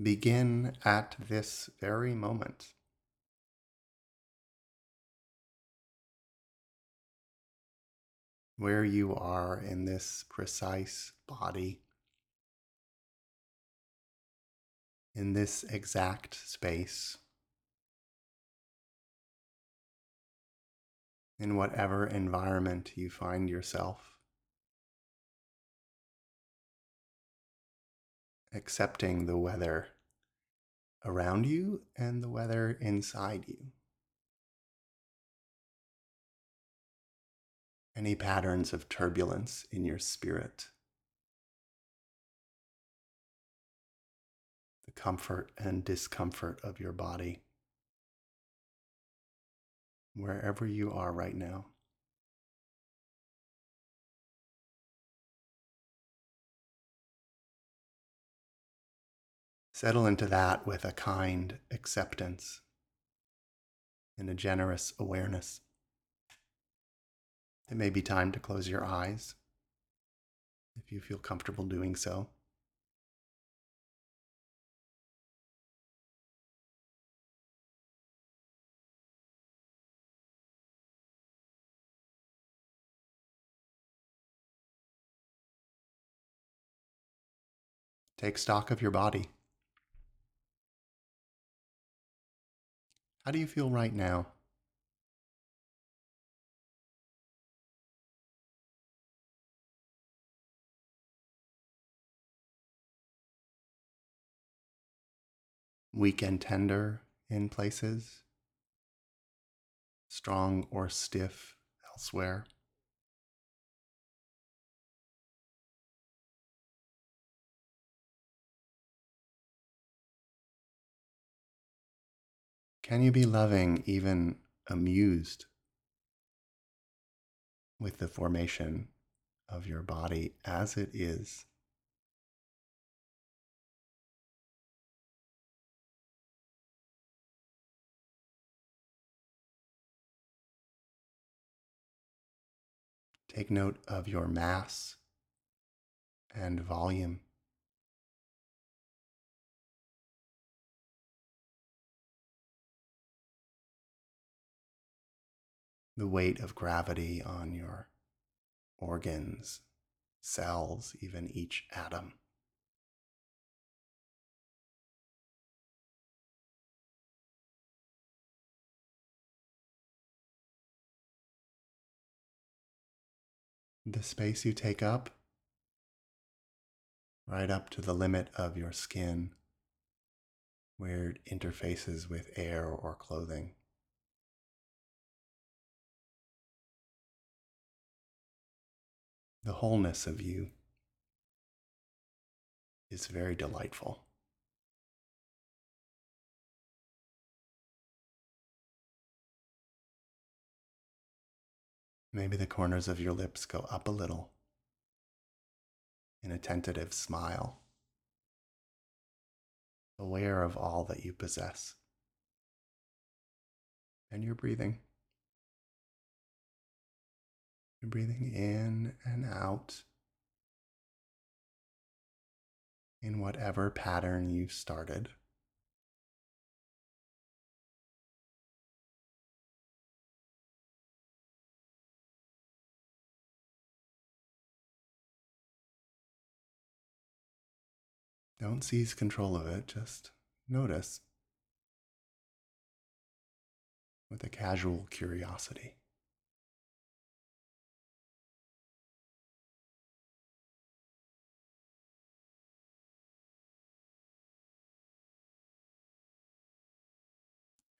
Begin at this very moment. Where you are in this precise body, in this exact space, in whatever environment you find yourself. Accepting the weather around you and the weather inside you. Any patterns of turbulence in your spirit. The comfort and discomfort of your body. Wherever you are right now. Settle into that with a kind acceptance and a generous awareness. It may be time to close your eyes if you feel comfortable doing so. Take stock of your body. How do you feel right now? Weak and tender in places, strong or stiff elsewhere. Can you be loving, even amused with the formation of your body as it is? Take note of your mass and volume. The weight of gravity on your organs, cells, even each atom. The space you take up, right up to the limit of your skin, where it interfaces with air or clothing. The wholeness of you is very delightful. Maybe the corners of your lips go up a little in a tentative smile, aware of all that you possess. And you're breathing. You're breathing in and out in whatever pattern you've started. Don't seize control of it, just notice with a casual curiosity.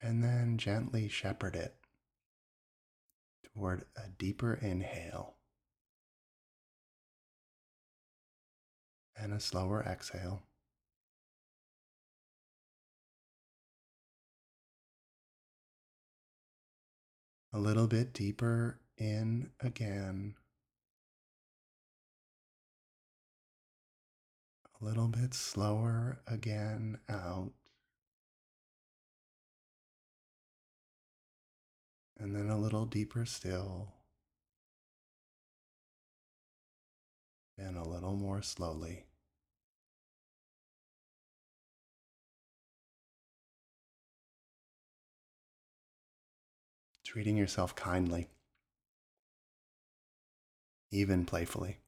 And then gently shepherd it toward a deeper inhale and a slower exhale. A little bit deeper in again. A little bit slower again out. and then a little deeper still, and a little more slowly. Treating yourself kindly, even playfully.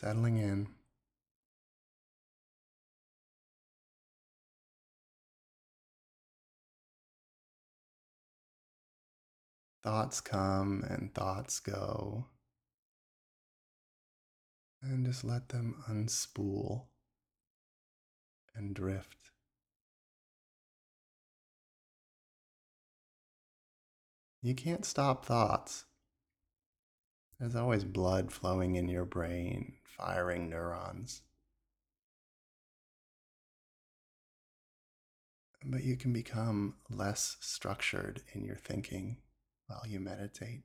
Settling in. Thoughts come and thoughts go. And just let them unspool and drift. You can't stop thoughts. There's always blood flowing in your brain, firing neurons. But you can become less structured in your thinking while you meditate.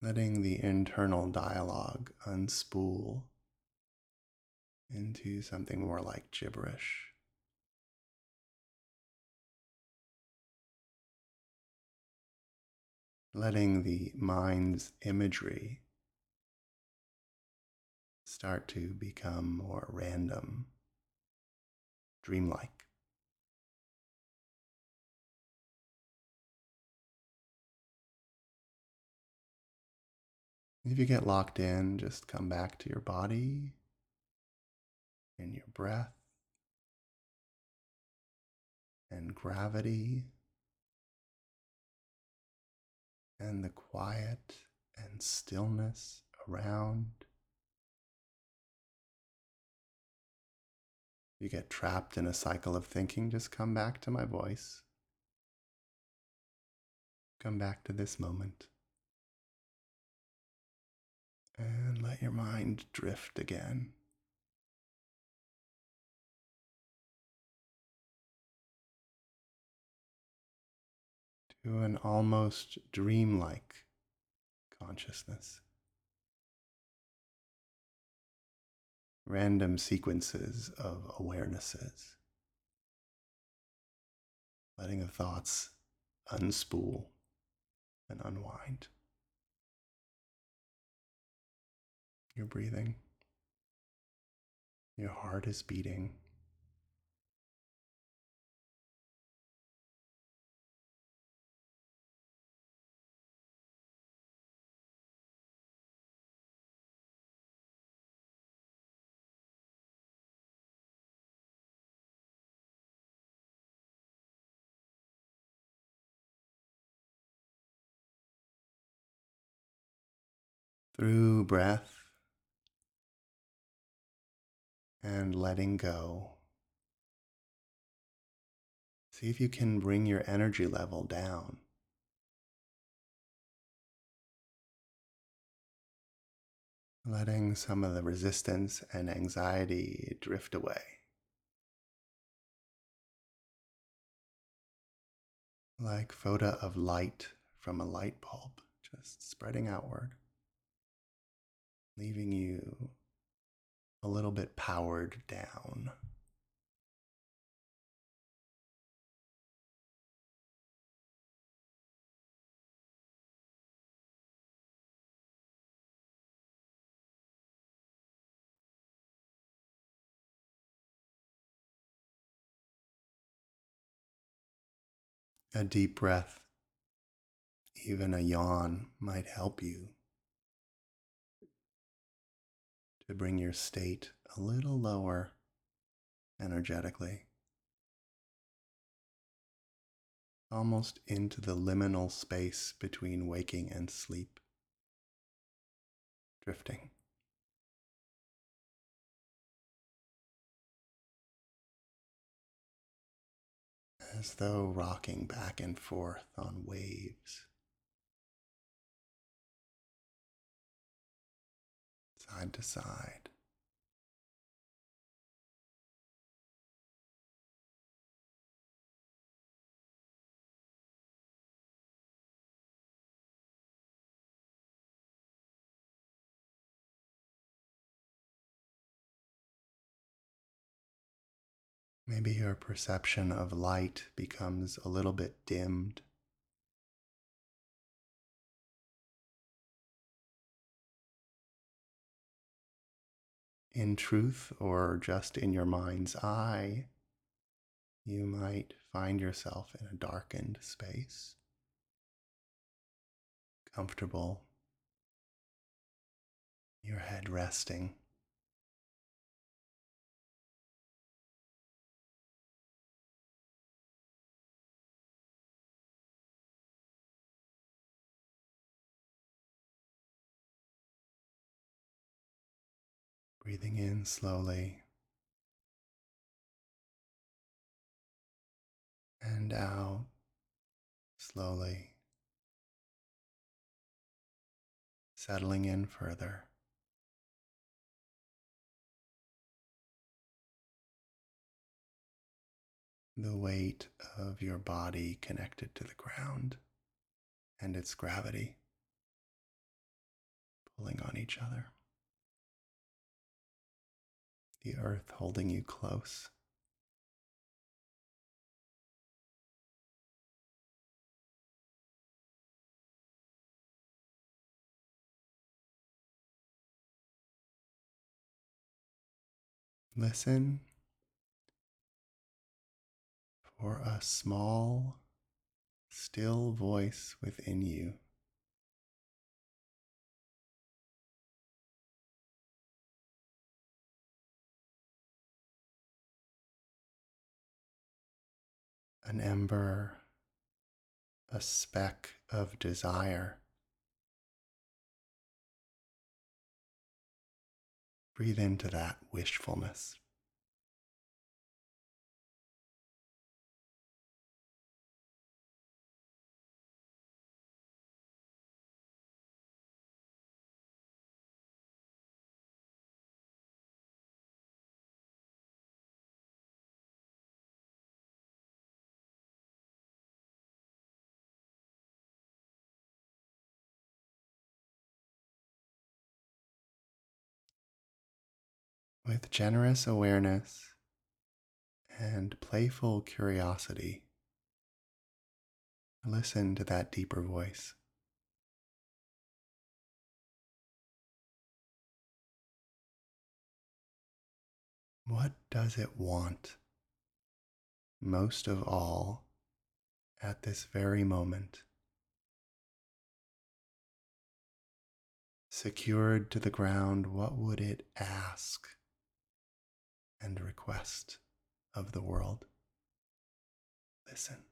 Letting the internal dialogue unspool into something more like gibberish. Letting the mind's imagery start to become more random, dreamlike. If you get locked in, just come back to your body and your breath and gravity and the quiet and stillness around. You get trapped in a cycle of thinking, just come back to my voice. Come back to this moment. And let your mind drift again. To an almost dreamlike consciousness. Random sequences of awarenesses, letting the thoughts unspool and unwind. You're breathing, your heart is beating. Through breath and letting go. See if you can bring your energy level down. Letting some of the resistance and anxiety drift away. Like photo of light from a light bulb, just spreading outward leaving you a little bit powered down. A deep breath, even a yawn, might help you to bring your state a little lower energetically, almost into the liminal space between waking and sleep, drifting. as though rocking back and forth on waves. Side to side. Maybe your perception of light becomes a little bit dimmed. In truth, or just in your mind's eye, you might find yourself in a darkened space, comfortable, your head resting. Breathing in slowly. And out slowly, settling in further. The weight of your body connected to the ground and its gravity pulling on each other the earth holding you close. Listen for a small, still voice within you an ember, a speck of desire. Breathe into that wishfulness. With generous awareness and playful curiosity, listen to that deeper voice. What does it want most of all at this very moment? Secured to the ground, what would it ask? And request of the world. Listen.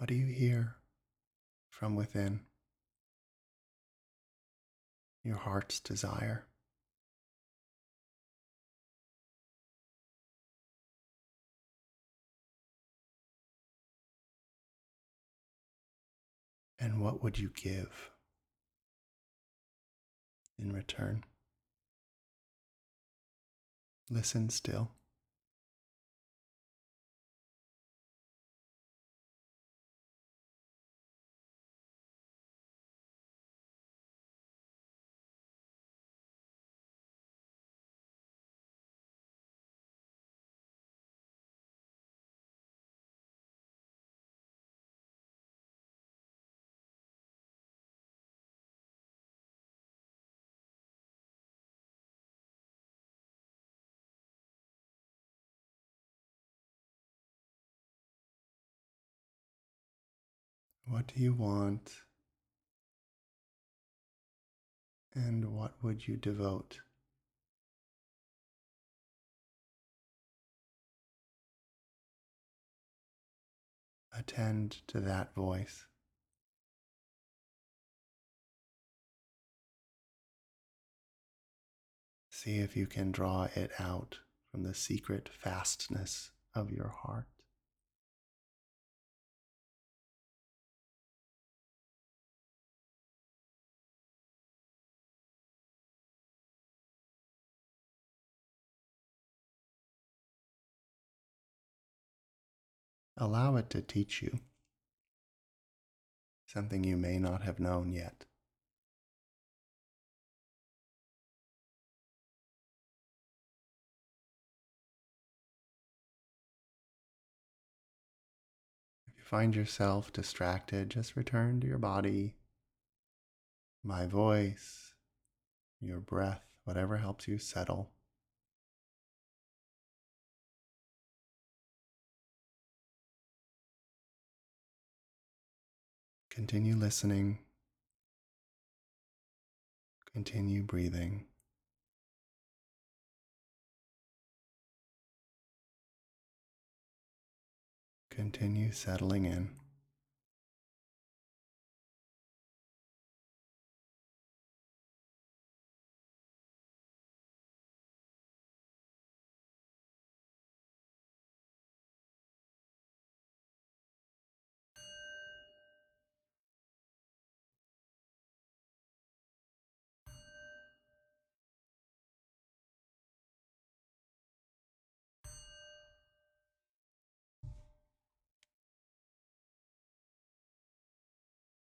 What do you hear from within? Your heart's desire. And what would you give in return? Listen still. What do you want? And what would you devote? Attend to that voice. See if you can draw it out from the secret fastness of your heart. Allow it to teach you something you may not have known yet. If you find yourself distracted, just return to your body, my voice, your breath, whatever helps you settle. Continue listening. Continue breathing. Continue settling in.